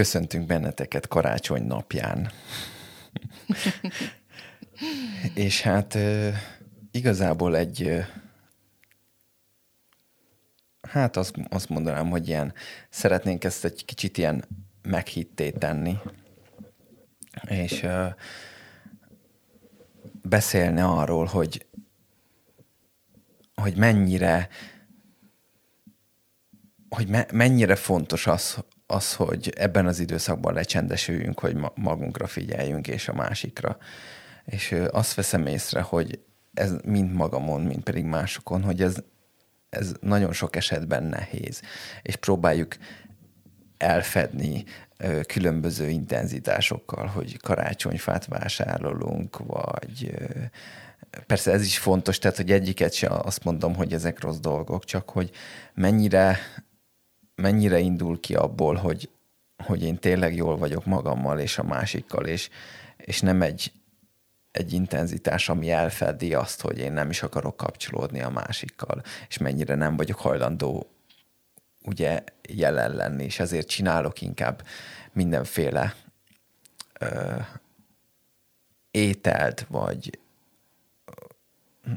Köszöntünk benneteket karácsony napján. És hát igazából egy hát azt, azt mondanám, hogy ilyen szeretnénk ezt egy kicsit ilyen meghitté tenni, és uh, beszélni arról, hogy hogy mennyire hogy me, mennyire fontos az, az, hogy ebben az időszakban lecsendesüljünk, hogy ma, magunkra figyeljünk, és a másikra. És azt veszem észre, hogy ez mind magamon, mind pedig másokon, hogy ez, ez nagyon sok esetben nehéz. És próbáljuk elfedni különböző intenzitásokkal, hogy karácsonyfát vásárolunk, vagy persze ez is fontos, tehát hogy egyiket se azt mondom, hogy ezek rossz dolgok, csak hogy mennyire, mennyire indul ki abból, hogy, hogy én tényleg jól vagyok magammal és a másikkal, és, és nem egy, egy intenzitás, ami elfedi azt, hogy én nem is akarok kapcsolódni a másikkal, és mennyire nem vagyok hajlandó ugye jelen lenni, és ezért csinálok inkább mindenféle ö, ételt, vagy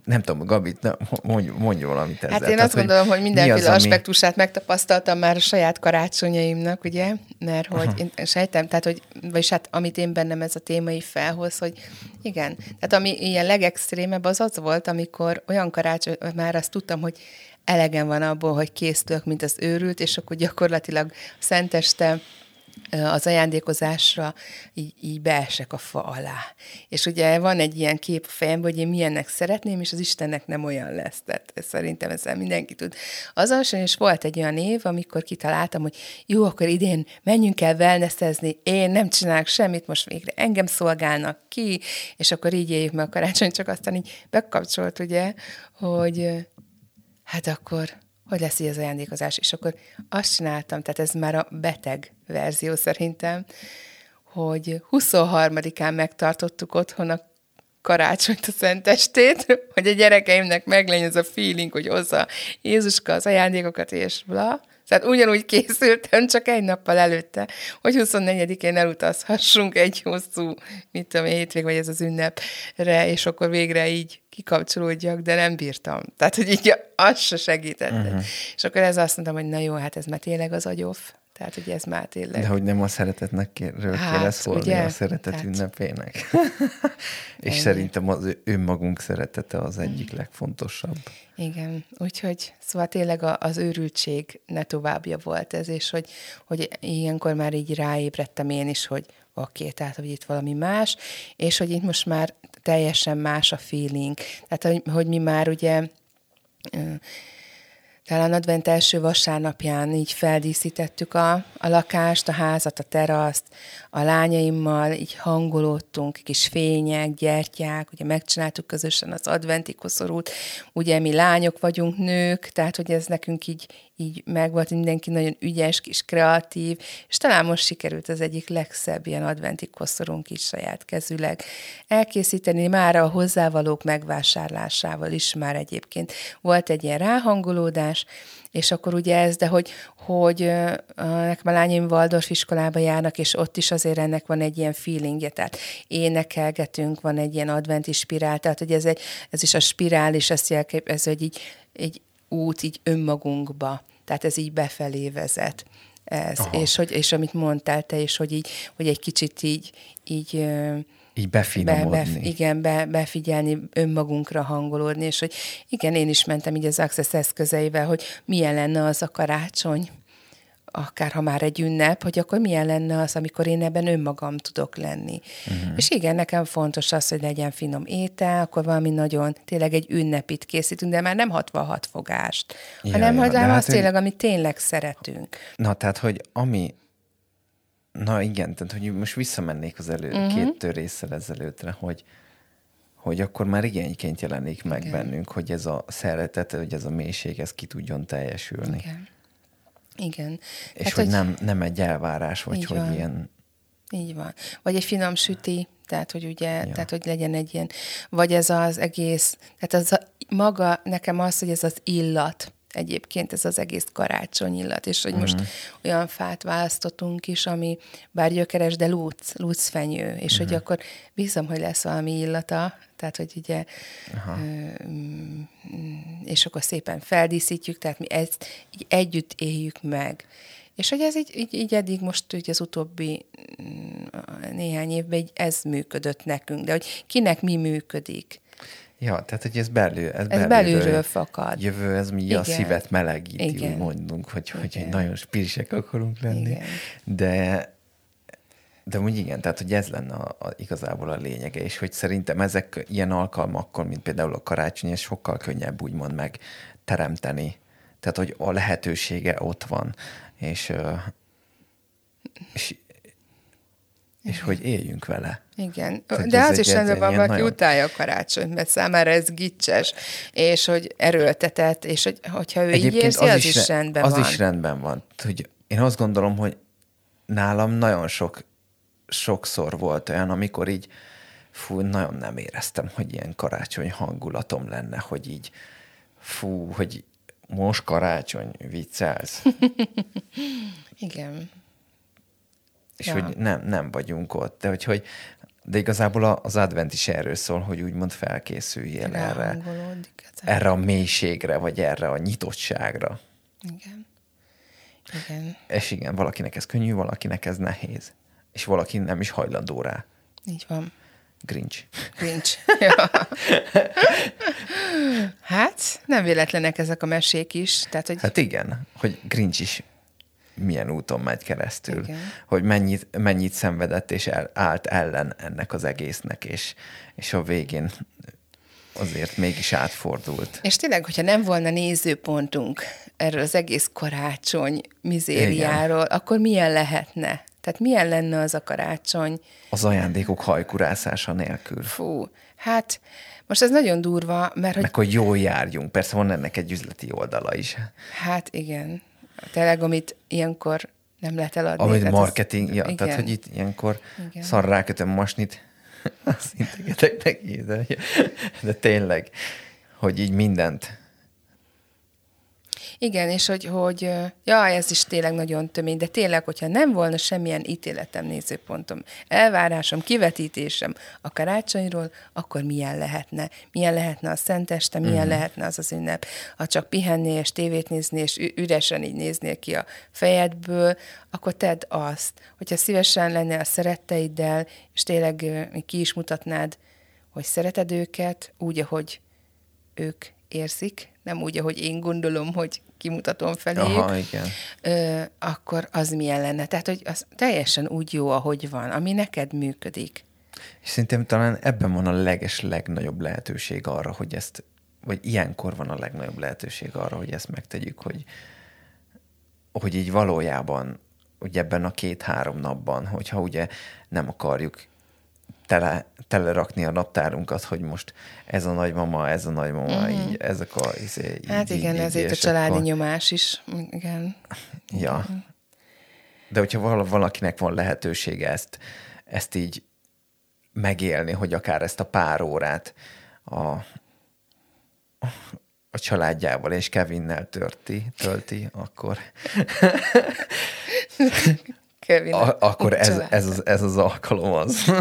nem tudom, Gabi, mondj, mondj valamit ezzel. Hát én Tehát, azt gondolom, hogy, hogy mindenféle az, aspektusát ami... megtapasztaltam már a saját karácsonyaimnak, ugye, mert hogy Aha. én sejtem, tehát hogy, vagyis hát amit én bennem ez a témai felhoz, hogy igen, tehát ami ilyen legextrémebb az az volt, amikor olyan karácsony, már azt tudtam, hogy elegem van abból, hogy készülök, mint az őrült, és akkor gyakorlatilag szenteste az ajándékozásra így, így beesek a fa alá. És ugye van egy ilyen kép a fejemben, hogy én milyennek szeretném, és az Istennek nem olyan lesz. Tehát szerintem ezzel mindenki tud. Azonosan, és volt egy olyan év, amikor kitaláltam, hogy jó, akkor idén menjünk el wellnessezni, én nem csinálok semmit, most végre engem szolgálnak ki, és akkor így éljük meg a karácsony, csak aztán így bekapcsolt, ugye, hogy hát akkor hogy lesz így az ajándékozás. És akkor azt csináltam, tehát ez már a beteg verzió szerintem, hogy 23-án megtartottuk otthon a karácsonyt a szentestét, hogy a gyerekeimnek meglegyen ez a feeling, hogy hozza Jézuska az ajándékokat, és bla. Tehát ugyanúgy készültem, csak egy nappal előtte, hogy 24-én elutazhassunk egy hosszú, mit tudom, hétvég, vagy ez az ünnepre, és akkor végre így kikapcsolódjak, de nem bírtam. Tehát, hogy így az se segített. Uh-huh. És akkor ez azt mondtam, hogy na jó, hát ez már tényleg az agyoff. Tehát, hogy ez már tényleg... De hogy nem a szeretetnek ről hát, kéne szólni, ugye? a szeretet Tehát... ünnepének. és Ennyi. szerintem az önmagunk szeretete az egyik mm. legfontosabb. Igen, úgyhogy szóval tényleg az őrültség ne továbbja volt ez, és hogy, hogy ilyenkor már így ráébredtem én is, hogy oké, okay, tehát hogy itt valami más, és hogy itt most már teljesen más a feeling. Tehát, hogy, hogy mi már ugye talán advent első vasárnapján így feldíszítettük a, a lakást, a házat, a teraszt, a lányaimmal így hangolódtunk, kis fények, gyertyák, ugye megcsináltuk közösen az adventi koszorút, ugye mi lányok vagyunk, nők, tehát hogy ez nekünk így, így megvolt, mindenki nagyon ügyes, kis kreatív, és talán most sikerült az egyik legszebb ilyen adventi koszorunk is saját kezüleg elkészíteni, már a hozzávalók megvásárlásával is már egyébként. Volt egy ilyen ráhangolódás, és akkor ugye ez, de hogy, hogy nekem a lányaim Waldorf iskolába járnak, és ott is azért ennek van egy ilyen feelingje, tehát énekelgetünk, van egy ilyen adventi spirál, tehát hogy ez, egy, ez is a spirál, és ezt jelképez, hogy így, egy út így önmagunkba, tehát ez így befelé vezet. Ez, és, hogy, és amit mondtál te, és hogy így, hogy egy kicsit így, így így befinomodni. Be, be, igen, be, befigyelni, önmagunkra hangolódni, és hogy igen, én is mentem így az Access eszközeivel, hogy milyen lenne az a karácsony, akár ha már egy ünnep, hogy akkor milyen lenne az, amikor én ebben önmagam tudok lenni. Uh-huh. És igen, nekem fontos az, hogy legyen finom étel, akkor valami nagyon, tényleg egy ünnepit készítünk, de már nem 66 fogást, ja, hanem ja, hogy hát, azt tényleg, amit tényleg szeretünk. Na, tehát, hogy ami Na igen, tehát hogy most visszamennék az elő, uh-huh. két törésszel ezelőttre, hogy, hogy akkor már igényként jelenik meg igen. bennünk, hogy ez a szeretet, hogy ez a mélység, ez ki tudjon teljesülni. Igen. Igen. És hát, hogy, hogy nem, nem egy elvárás, vagy hogy van. ilyen... Így van. Vagy egy finom süti, tehát hogy ugye, ja. tehát hogy legyen egy ilyen, vagy ez az egész, tehát az a, maga, nekem az, hogy ez az illat, egyébként ez az egész karácsony illat, és hogy uh-huh. most mhm. olyan fát választottunk is, ami bár gyökeres, de lúc, lúcfenyő, és uh-huh. hogy mhm. akkor bízom, hogy lesz valami illata, tehát hogy ugye, Aha. és akkor szépen feldíszítjük, tehát mi ezt így együtt éljük meg. És hogy ez így, így, így eddig most ugye az utóbbi mm, néhány évben így ez működött nekünk, de hogy kinek mi működik. Ja, tehát hogy ez, belül, ez, ez belülről fakad. Jövő, ez mi Igen. a szívet melegíti, Igen. úgy mondunk, hogy, hogy egy nagyon spirisek akarunk lenni. Igen. De de úgy igen, tehát hogy ez lenne a, a, igazából a lényege, és hogy szerintem ezek ilyen alkalmakkor, mint például a karácsony, ez sokkal könnyebb úgymond meg teremteni. Tehát, hogy a lehetősége ott van, és, és és hogy éljünk vele. Igen, Tehát de az is rendben van, valaki nagyon... utálja a karácsonyt, mert számára ez gicses, és hogy erőltetett, és hogy, hogyha ő Egyébként így érzi, az, az is, is rendben az van. Az is rendben van. Hogy én azt gondolom, hogy nálam nagyon sok, sokszor volt olyan, amikor így fú, nagyon nem éreztem, hogy ilyen karácsony hangulatom lenne, hogy így fú, hogy most karácsony, viccelsz. Igen és ja. hogy nem, nem vagyunk ott. De hogy, hogy de igazából az advent is erről szól, hogy úgymond felkészüljél erre, erre a mélységre, vagy erre a nyitottságra. Igen. Igen. És igen, valakinek ez könnyű, valakinek ez nehéz. És valaki nem is hajlandó rá. Így van. Grinch. Grinch. Ja. hát, nem véletlenek ezek a mesék is. Tehát, hogy... Hát igen, hogy Grinch is milyen úton megy keresztül, Igen. hogy mennyit, mennyit szenvedett és el, állt ellen ennek az egésznek, és, és a végén azért mégis átfordult. És tényleg, hogyha nem volna nézőpontunk erről az egész karácsony mizériáról, Igen. akkor milyen lehetne? Tehát milyen lenne az a karácsony? Az ajándékok hajkurászása nélkül. Fú, hát most ez nagyon durva, mert... Meg, hogy jól járjunk. Persze van ennek egy üzleti oldala is. Hát igen tényleg, amit ilyenkor nem lehet eladni. Amit marketing, az, ja, igen. tehát hogy itt ilyenkor igen. szar rákötöm masnit, azt integetek neki, de, de tényleg, hogy így mindent igen, és hogy, hogy ja, ez is tényleg nagyon tömény, de tényleg, hogyha nem volna semmilyen ítéletem, nézőpontom, elvárásom, kivetítésem a karácsonyról, akkor milyen lehetne? Milyen lehetne a szenteste, milyen uh-huh. lehetne az az ünnep? Ha csak pihennél, és tévét nézni, és üresen így néznél ki a fejedből, akkor tedd azt, hogyha szívesen lennél a szeretteiddel, és tényleg ki is mutatnád, hogy szereted őket, úgy, ahogy ők érzik, nem úgy, ahogy én gondolom, hogy kimutatom feléjük, Aha, igen. Ö, akkor az milyen lenne? Tehát, hogy az teljesen úgy jó, ahogy van, ami neked működik. És szerintem talán ebben van a leges, legnagyobb lehetőség arra, hogy ezt, vagy ilyenkor van a legnagyobb lehetőség arra, hogy ezt megtegyük, hogy, hogy így valójában, ugye ebben a két-három napban, hogyha ugye nem akarjuk tele, telerakni a naptárunkat, hogy most ez a nagymama, ez a nagymama, mm. így, ezek a... Izé, hát így, igen, így, ezért a családi akkor... nyomás is, igen. Ja. De hogyha valakinek van lehetősége ezt, ezt így megélni, hogy akár ezt a pár órát a, a családjával és Kevinnel törti, tölti, akkor. A, akkor ez, ez, az, ez az alkalom az.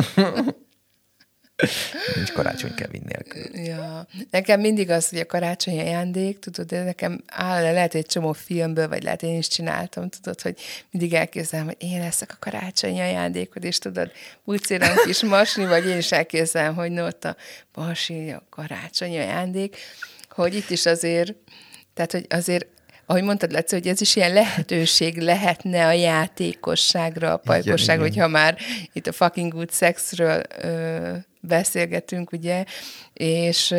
Nincs karácsony Kevin nélkül. Ja. Nekem mindig az, hogy a karácsony ajándék, tudod, de nekem áll, lehet egy csomó filmből, vagy lehet én is csináltam, tudod, hogy mindig elképzelem, hogy én leszek a karácsonyi ajándékod, és tudod, pucéran kis masni, vagy én is elképzelem, hogy no, ott a basi, a karácsonyi ajándék, hogy itt is azért, tehát, hogy azért ahogy mondtad, Laci, hogy ez is ilyen lehetőség lehetne a játékosságra, a pajkosságra, hogyha már itt a fucking good sexről ö, beszélgetünk, ugye, és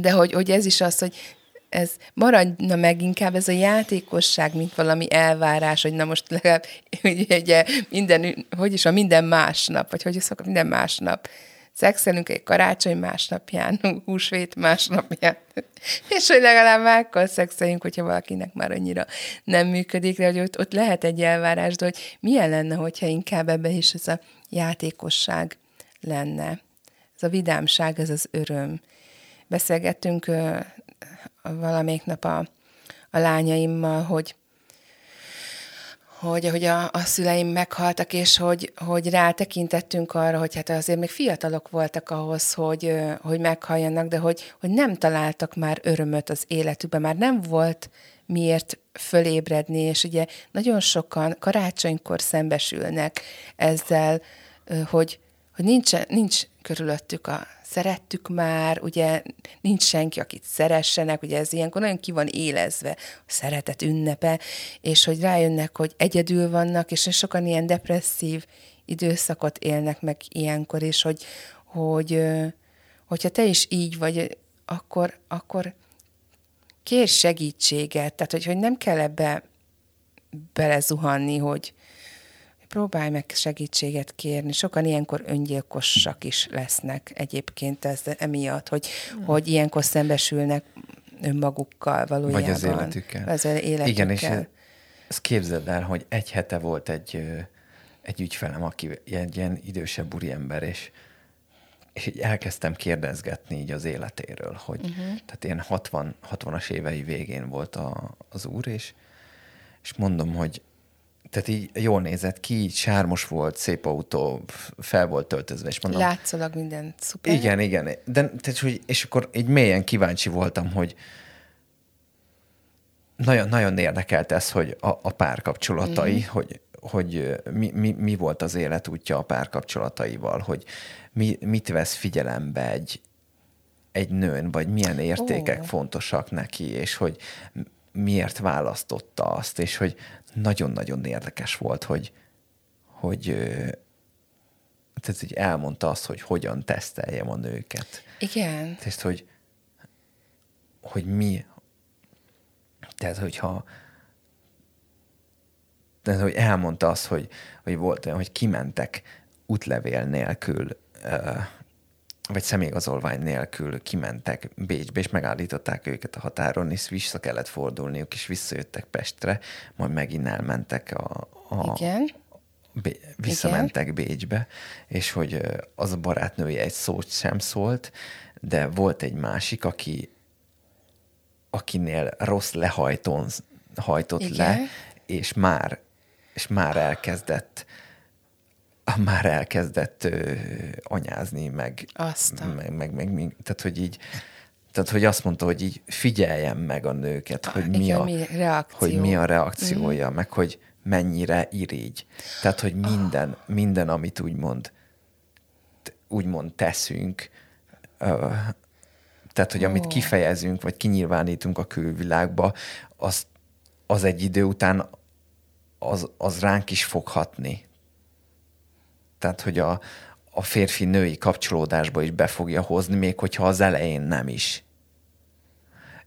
de hogy, hogy ez is az, hogy ez maradna meg inkább ez a játékosság, mint valami elvárás, hogy na most legalább ugye, minden, hogy is a minden másnap, vagy hogy is szokott, minden másnap szexelünk egy karácsony másnapján, húsvét másnapján, és hogy legalább akkor szexeljünk, hogyha valakinek már annyira nem működik, de hogy ott, ott lehet egy elvárás, de hogy milyen lenne, hogyha inkább ebbe is ez a játékosság lenne. Ez a vidámság, ez az öröm. Beszélgettünk ö, valamelyik nap a, a lányaimmal, hogy hogy, hogy a, a szüleim meghaltak, és hogy, hogy rátekintettünk arra, hogy hát azért még fiatalok voltak ahhoz, hogy, hogy meghalljanak, de hogy, hogy nem találtak már örömöt az életükben, már nem volt miért fölébredni, és ugye nagyon sokan karácsonykor szembesülnek ezzel, hogy, hogy nincs, nincs körülöttük a szerettük már, ugye nincs senki, akit szeressenek, ugye ez ilyenkor nagyon ki van élezve, a szeretet ünnepe, és hogy rájönnek, hogy egyedül vannak, és sokan ilyen depresszív időszakot élnek meg ilyenkor, és hogy, hogy hogyha te is így vagy, akkor, akkor kér segítséget, tehát hogy, hogy nem kell ebbe belezuhanni, hogy, próbálj meg segítséget kérni. Sokan ilyenkor öngyilkosak is lesznek egyébként ez emiatt, hogy, hmm. hogy ilyenkor szembesülnek önmagukkal valójában. Vagy az életükkel. Az életükkel. Igen, és ezt képzeld el, hogy egy hete volt egy, egy ügyfelem, aki egy ilyen idősebb úriember, és és így elkezdtem kérdezgetni így az életéről, hogy uh-huh. tehát ilyen 60, 60-as évei végén volt a, az úr, és, és mondom, hogy tehát így jól nézett ki, így sármos volt, szép autó, fel volt töltözve, és mondom... Látszólag minden szuper. Igen, igen. De, tehát, hogy, és akkor így mélyen kíváncsi voltam, hogy nagyon, nagyon érdekelt ez, hogy a, a párkapcsolatai, mm-hmm. hogy, hogy mi, mi, mi volt az életútja a párkapcsolataival, hogy mi, mit vesz figyelembe egy, egy nőn, vagy milyen értékek oh. fontosak neki, és hogy miért választotta azt, és hogy nagyon-nagyon érdekes volt, hogy, hogy tehát így elmondta azt, hogy hogyan teszteljem a nőket. Igen. Tehát, hogy, hogy mi, tehát, hogyha tehát, hogy elmondta azt, hogy, hogy volt olyan, hogy kimentek útlevél nélkül vagy személyigazolvány nélkül kimentek Bécsbe, és megállították őket a határon, és vissza kellett fordulniuk, és visszajöttek Pestre, majd megint elmentek a, a, Igen. Bé- visszamentek Igen. Bécsbe, és hogy az a barátnője egy szót sem szólt, de volt egy másik, aki akinél rossz lehajtón hajtott Igen. le, és már, és már elkezdett már elkezdett ö, anyázni, meg, meg, meg, meg, meg, tehát hogy így, tehát, hogy azt mondta, hogy így figyeljem meg a nőket, hogy mi, Igen, a, mi reakció. hogy mi a reakciója, mm. meg hogy mennyire irigy. Tehát, hogy minden, oh. minden, amit úgymond, úgymond teszünk, ö, tehát, hogy amit oh. kifejezünk, vagy kinyilvánítunk a külvilágba, az, az egy idő után az, az ránk is foghatni. Tehát, hogy a, a férfi-női kapcsolódásba is be fogja hozni, még hogyha az elején nem is.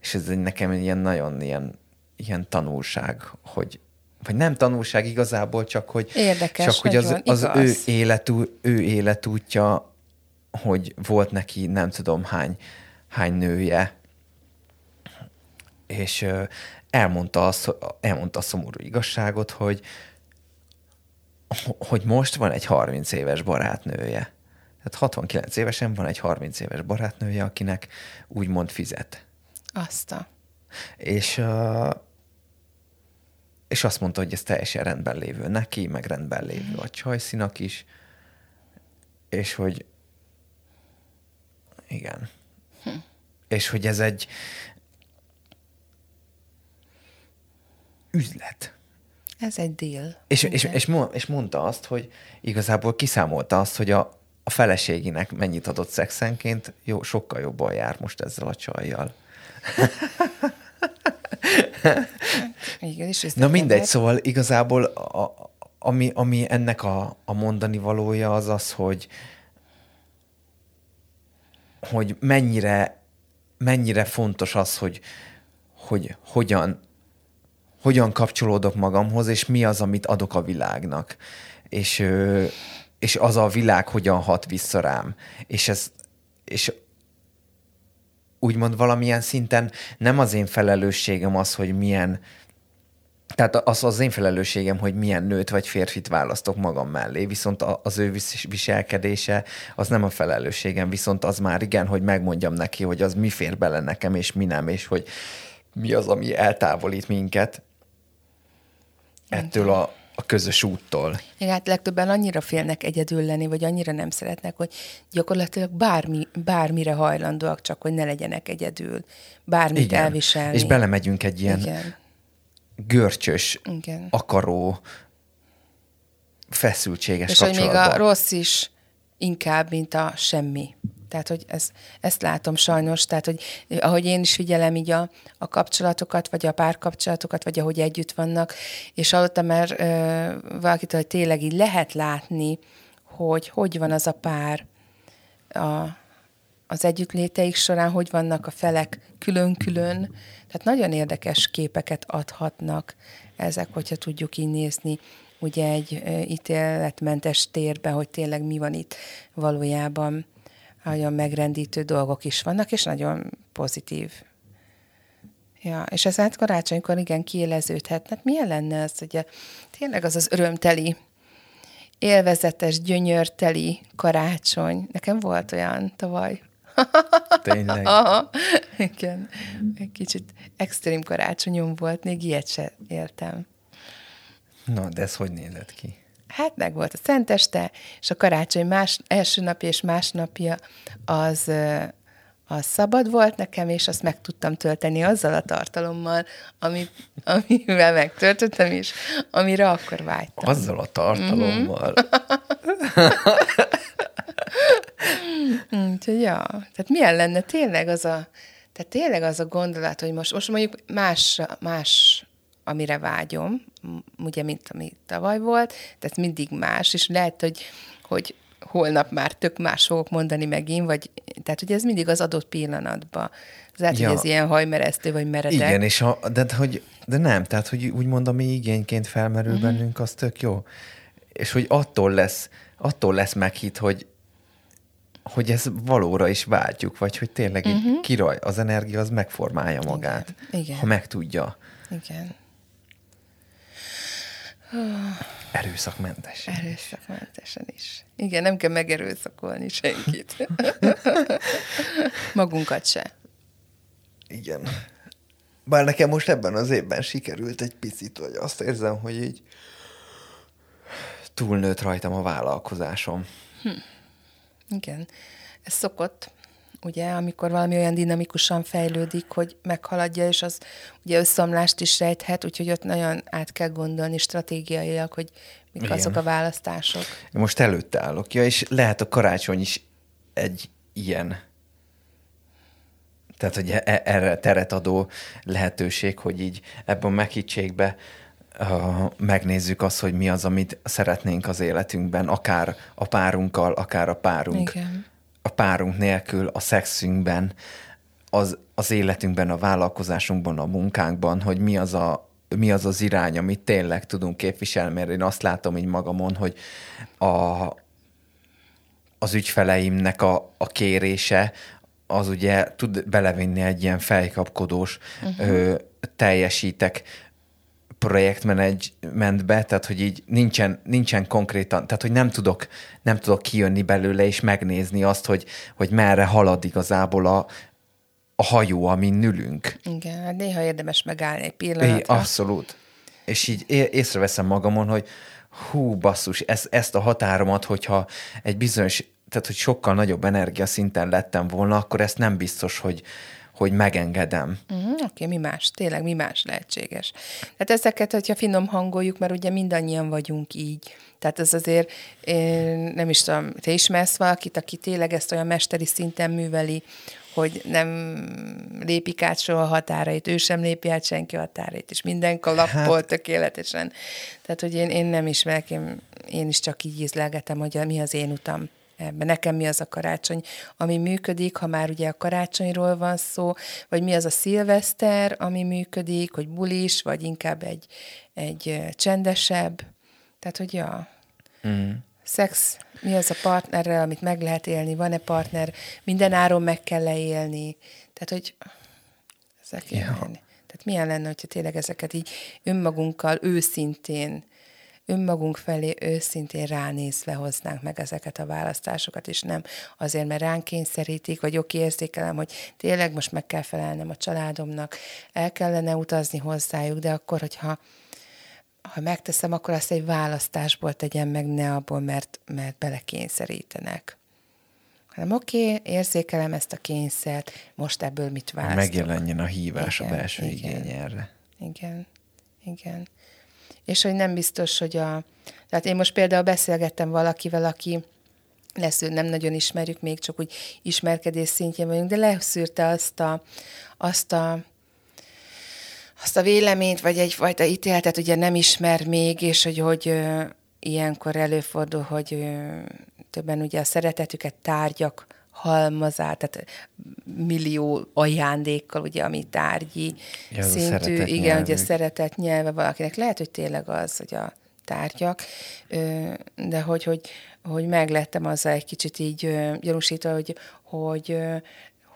És ez nekem ilyen nagyon ilyen, ilyen tanulság, hogy vagy nem tanulság igazából, csak hogy, Érdekes, csak, hogy az, az ő, életú, ő életútja, hogy volt neki nem tudom hány, hány nője, és elmondta, azt, elmondta a szomorú igazságot, hogy hogy most van egy 30 éves barátnője. Tehát 69 évesen van egy 30 éves barátnője, akinek úgymond fizet. Azt a. És, és azt mondta, hogy ez teljesen rendben lévő neki, meg rendben lévő a csajszinak is, és hogy igen. Hm. És hogy ez egy üzlet. Ez egy deal. És, és, és, és mondta azt, hogy igazából kiszámolta azt, hogy a, a feleségének mennyit adott szexenként, jó, sokkal jobban jár most ezzel a csajjal. Igen, és Na mindegy, szóval igazából a, ami, ami ennek a, a mondani valója az az, hogy hogy mennyire, mennyire fontos az, hogy, hogy hogyan, hogyan kapcsolódok magamhoz, és mi az, amit adok a világnak. És, és az a világ hogyan hat vissza rám. És ez, és úgymond valamilyen szinten nem az én felelősségem az, hogy milyen, tehát az az én felelősségem, hogy milyen nőt vagy férfit választok magam mellé, viszont az ő viselkedése az nem a felelősségem, viszont az már igen, hogy megmondjam neki, hogy az mi fér bele nekem, és mi nem, és hogy mi az, ami eltávolít minket ettől a, a közös úttól. Igen, hát legtöbben annyira félnek egyedül lenni, vagy annyira nem szeretnek, hogy gyakorlatilag bármi, bármire hajlandóak, csak hogy ne legyenek egyedül, bármit Igen. elviselni. És belemegyünk egy ilyen Igen. görcsös, Igen. akaró, feszültséges És kapcsolatban. hogy még a rossz is inkább, mint a semmi. Tehát, hogy ez, ezt látom sajnos, tehát, hogy ahogy én is figyelem így a, a kapcsolatokat, vagy a párkapcsolatokat, vagy ahogy együtt vannak, és hallottam már ö, valakitől, hogy tényleg így lehet látni, hogy hogy van az a pár a, az együttléteik során, hogy vannak a felek külön-külön. Tehát nagyon érdekes képeket adhatnak ezek, hogyha tudjuk így nézni ugye egy ítéletmentes térben, hogy tényleg mi van itt valójában nagyon megrendítő dolgok is vannak, és nagyon pozitív. Ja, és ez hát karácsonykor igen kiéleződhet. Hát milyen lenne az, hogy a, tényleg az az örömteli, élvezetes, gyönyörteli karácsony. Nekem volt olyan tavaly. Tényleg? Aha, igen. Egy kicsit extrém karácsonyom volt, még ilyet se éltem. Na, de ez hogy nézett ki? Hát meg volt a Szenteste, és a karácsony más, első napja és másnapja az, az szabad volt nekem, és azt meg tudtam tölteni azzal a tartalommal, amit, amivel megtöltöttem, és amire akkor vágytam. Azzal a tartalommal? Mm-hmm. Úgyhogy, ja. Tehát milyen lenne tényleg az a, tehát tényleg az a gondolat, hogy most, most mondjuk más, más amire vágyom, ugye, mint ami tavaly volt, tehát mindig más, és lehet, hogy, hogy holnap már tök más fogok mondani megint, vagy, tehát hogy ez mindig az adott pillanatban. Az lehet, ja. hogy ez ilyen hajmeresztő, vagy meredek. Igen, és ha, de, hogy, de nem, tehát hogy úgy mondom, ami igényként felmerül uh-huh. bennünk, az tök jó. És hogy attól lesz, attól lesz meghitt, hogy hogy ez valóra is váltjuk, vagy hogy tényleg uh-huh. kiraj, az energia az megformálja magát, Igen. Igen. ha megtudja. Igen. Erőszakmentesen. Erőszakmentesen is. Igen, nem kell megerőszakolni senkit. Magunkat se. Igen. Bár nekem most ebben az évben sikerült egy picit, hogy azt érzem, hogy így túlnőtt rajtam a vállalkozásom. Hm. Igen. Ez szokott ugye, amikor valami olyan dinamikusan fejlődik, hogy meghaladja, és az ugye összeomlást is rejthet, úgyhogy ott nagyon át kell gondolni stratégiailag, hogy mik Igen. azok a választások. Most előtte állok, ja, és lehet a karácsony is egy ilyen tehát, hogy e- erre teret adó lehetőség, hogy így ebben a meghittségbe uh, megnézzük azt, hogy mi az, amit szeretnénk az életünkben, akár a párunkkal, akár a párunk Igen a párunk nélkül, a szexünkben, az, az életünkben, a vállalkozásunkban, a munkánkban, hogy mi az a, mi az, az irány, amit tényleg tudunk képviselni, mert én azt látom így magamon, hogy a, az ügyfeleimnek a, a kérése, az ugye tud belevinni egy ilyen fejkapkodós uh-huh. ö, teljesítek projektmenedzsmentbe, tehát hogy így nincsen, nincsen konkrétan, tehát hogy nem tudok, nem tudok kijönni belőle és megnézni azt, hogy, hogy merre halad igazából a, a hajó, amin nülünk. Igen, hát néha érdemes megállni egy pillanatra. É, abszolút. És így észreveszem magamon, hogy hú, basszus, ez, ezt a határomat, hogyha egy bizonyos, tehát hogy sokkal nagyobb energiaszinten lettem volna, akkor ezt nem biztos, hogy, hogy megengedem. Uh-huh, Oké, okay, mi más? Tényleg mi más lehetséges? Tehát ezeket, hogyha finom hangoljuk, mert ugye mindannyian vagyunk így. Tehát ez azért, én nem is tudom, te ismersz valakit, aki tényleg ezt olyan mesteri szinten műveli, hogy nem lépik át soha határait, ő sem lépi át senki határait, és minden kalappol hát... tökéletesen. Tehát, hogy én, én nem ismerek, én, én is csak így ízlelgetem, hogy mi az én utam. Ebben. Nekem mi az a karácsony, ami működik, ha már ugye a karácsonyról van szó, vagy mi az a szilveszter, ami működik, hogy bulis, vagy inkább egy, egy csendesebb. Tehát, hogy ja. Mm. Szex, mi az a partnerrel, amit meg lehet élni, van-e partner, minden áron meg kell leélni. Tehát, hogy ezek ja. Tehát milyen lenne, hogyha tényleg ezeket így önmagunkkal őszintén önmagunk felé őszintén ránézve hoznánk meg ezeket a választásokat, és nem azért, mert ránk kényszerítik, vagy oké, érzékelem, hogy tényleg most meg kell felelnem a családomnak, el kellene utazni hozzájuk, de akkor, hogyha ha megteszem, akkor azt egy választásból tegyem meg, ne abból, mert, mert belekényszerítenek hanem oké, okay, érzékelem ezt a kényszert, most ebből mit választok. Megjelenjen a hívás, igen, a belső igen, igény erre. Igen, igen és hogy nem biztos, hogy a... Tehát én most például beszélgettem valakivel, aki lesz, nem nagyon ismerjük, még csak úgy ismerkedés szintjén vagyunk, de leszűrte azt a, azt a azt a véleményt, vagy egyfajta ítéletet ugye nem ismer még, és hogy, hogy ö, ilyenkor előfordul, hogy ö, többen ugye a szeretetüket tárgyak halmazát, tehát millió ajándékkal, ugye, ami tárgyi ja, szintű, igen, nyelvű. ugye szeretet nyelve valakinek. Lehet, hogy tényleg az, hogy a tárgyak, de hogy, hogy, hogy meglettem azzal egy kicsit így gyanúsítva, hogy, hogy,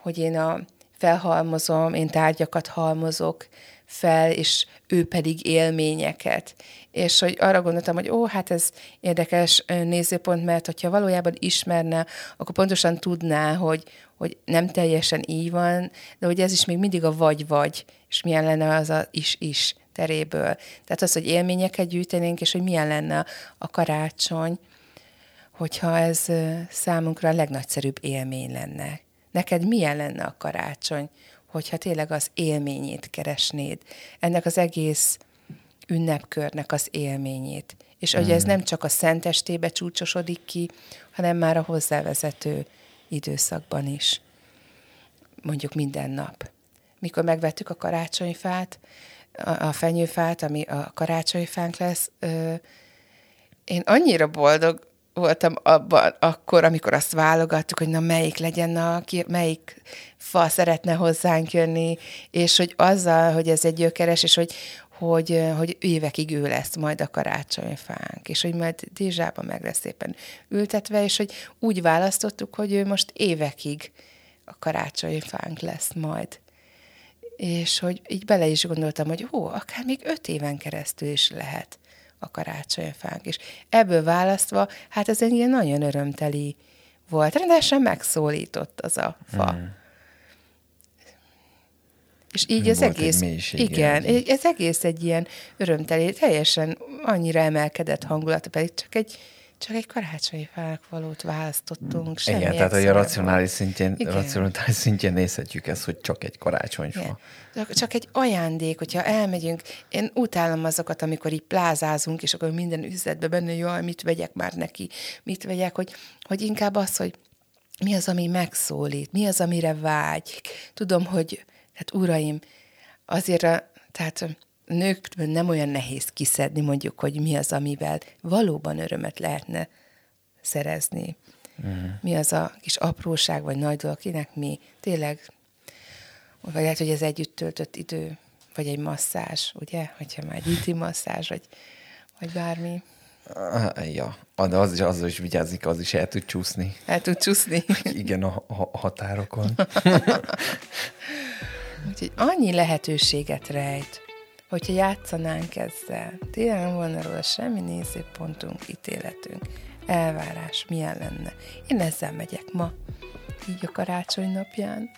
hogy én a felhalmozom, én tárgyakat halmozok fel, és ő pedig élményeket és hogy arra gondoltam, hogy ó, hát ez érdekes nézőpont, mert hogyha valójában ismerne, akkor pontosan tudná, hogy, hogy nem teljesen így van, de hogy ez is még mindig a vagy-vagy, és milyen lenne az a is-is teréből. Tehát az, hogy élményeket gyűjtenénk, és hogy milyen lenne a karácsony, hogyha ez számunkra a legnagyszerűbb élmény lenne. Neked milyen lenne a karácsony, hogyha tényleg az élményét keresnéd? Ennek az egész ünnepkörnek az élményét. És hogy ez mm. nem csak a szentestébe csúcsosodik ki, hanem már a hozzávezető időszakban is. Mondjuk minden nap. Mikor megvettük a karácsonyfát, a fenyőfát, ami a karácsonyfánk lesz, én annyira boldog voltam abban akkor, amikor azt válogattuk, hogy na melyik legyen, a, melyik fa szeretne hozzánk jönni, és hogy azzal, hogy ez egy gyökeres, és hogy, hogy, hogy évekig ő lesz majd a karácsonyfánk, és hogy majd Dézsában meg lesz szépen ültetve, és hogy úgy választottuk, hogy ő most évekig a karácsonyfánk lesz majd. És hogy így bele is gondoltam, hogy ó, akár még öt éven keresztül is lehet a karácsonyfánk. És ebből választva, hát ez egy ilyen nagyon örömteli volt. Rendesen megszólított az a fa. Mm. És így az egész, igen, ez egész egy ilyen örömteli, teljesen annyira emelkedett hangulata, pedig csak egy, csak egy karácsonyi valót választottunk. Semmi igen, tehát a racionális szintjén, igen. racionális szintjén nézhetjük ezt, hogy csak egy karácsonyfa. Igen. Csak egy ajándék, hogyha elmegyünk, én utálom azokat, amikor így plázázunk, és akkor minden üzletbe benne, jaj, mit vegyek már neki, mit vegyek, hogy, hogy inkább az, hogy mi az, ami megszólít, mi az, amire vágy. Tudom, hogy Hát uraim, azért a, tehát a nőkből nem olyan nehéz kiszedni mondjuk, hogy mi az, amivel valóban örömet lehetne szerezni. Uh-huh. Mi az a kis apróság, vagy nagy dolog, kinek mi tényleg, vagy lehet, hogy ez együtt töltött idő, vagy egy masszázs, ugye? Hogyha már egy intim masszázs, vagy, vagy bármi. Ja, de az is, az is vigyázik, az is el tud csúszni. El tud csúszni. Igen, a, a határokon. Úgyhogy annyi lehetőséget rejt, hogyha játszanánk ezzel. Tényleg nem volna róla semmi nézőpontunk, ítéletünk, elvárás, milyen lenne. Én ezzel megyek ma, így a karácsony napján.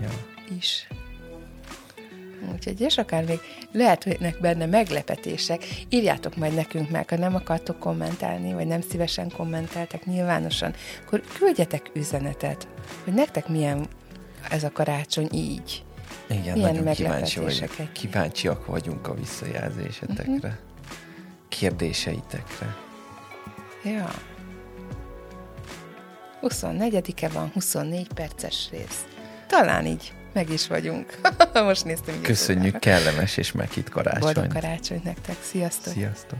Ja. Is. Úgyhogy, és akár még lehetnek benne meglepetések, írjátok majd nekünk meg, ha nem akartok kommentálni, vagy nem szívesen kommentáltak nyilvánosan, akkor küldjetek üzenetet, hogy nektek milyen ez a karácsony így. Igen, Milyen nagyon kíváncsi vagyok. Kíváncsiak vagyunk a visszajelzésetekre, uh-huh. kérdéseitekre. Ja. 24-e van, 24 perces rész. Talán így meg is vagyunk. Most néztem. Köszönjük, kellemes és meghitt karácsony. Boldog karácsony nektek. Sziasztok. Sziasztok.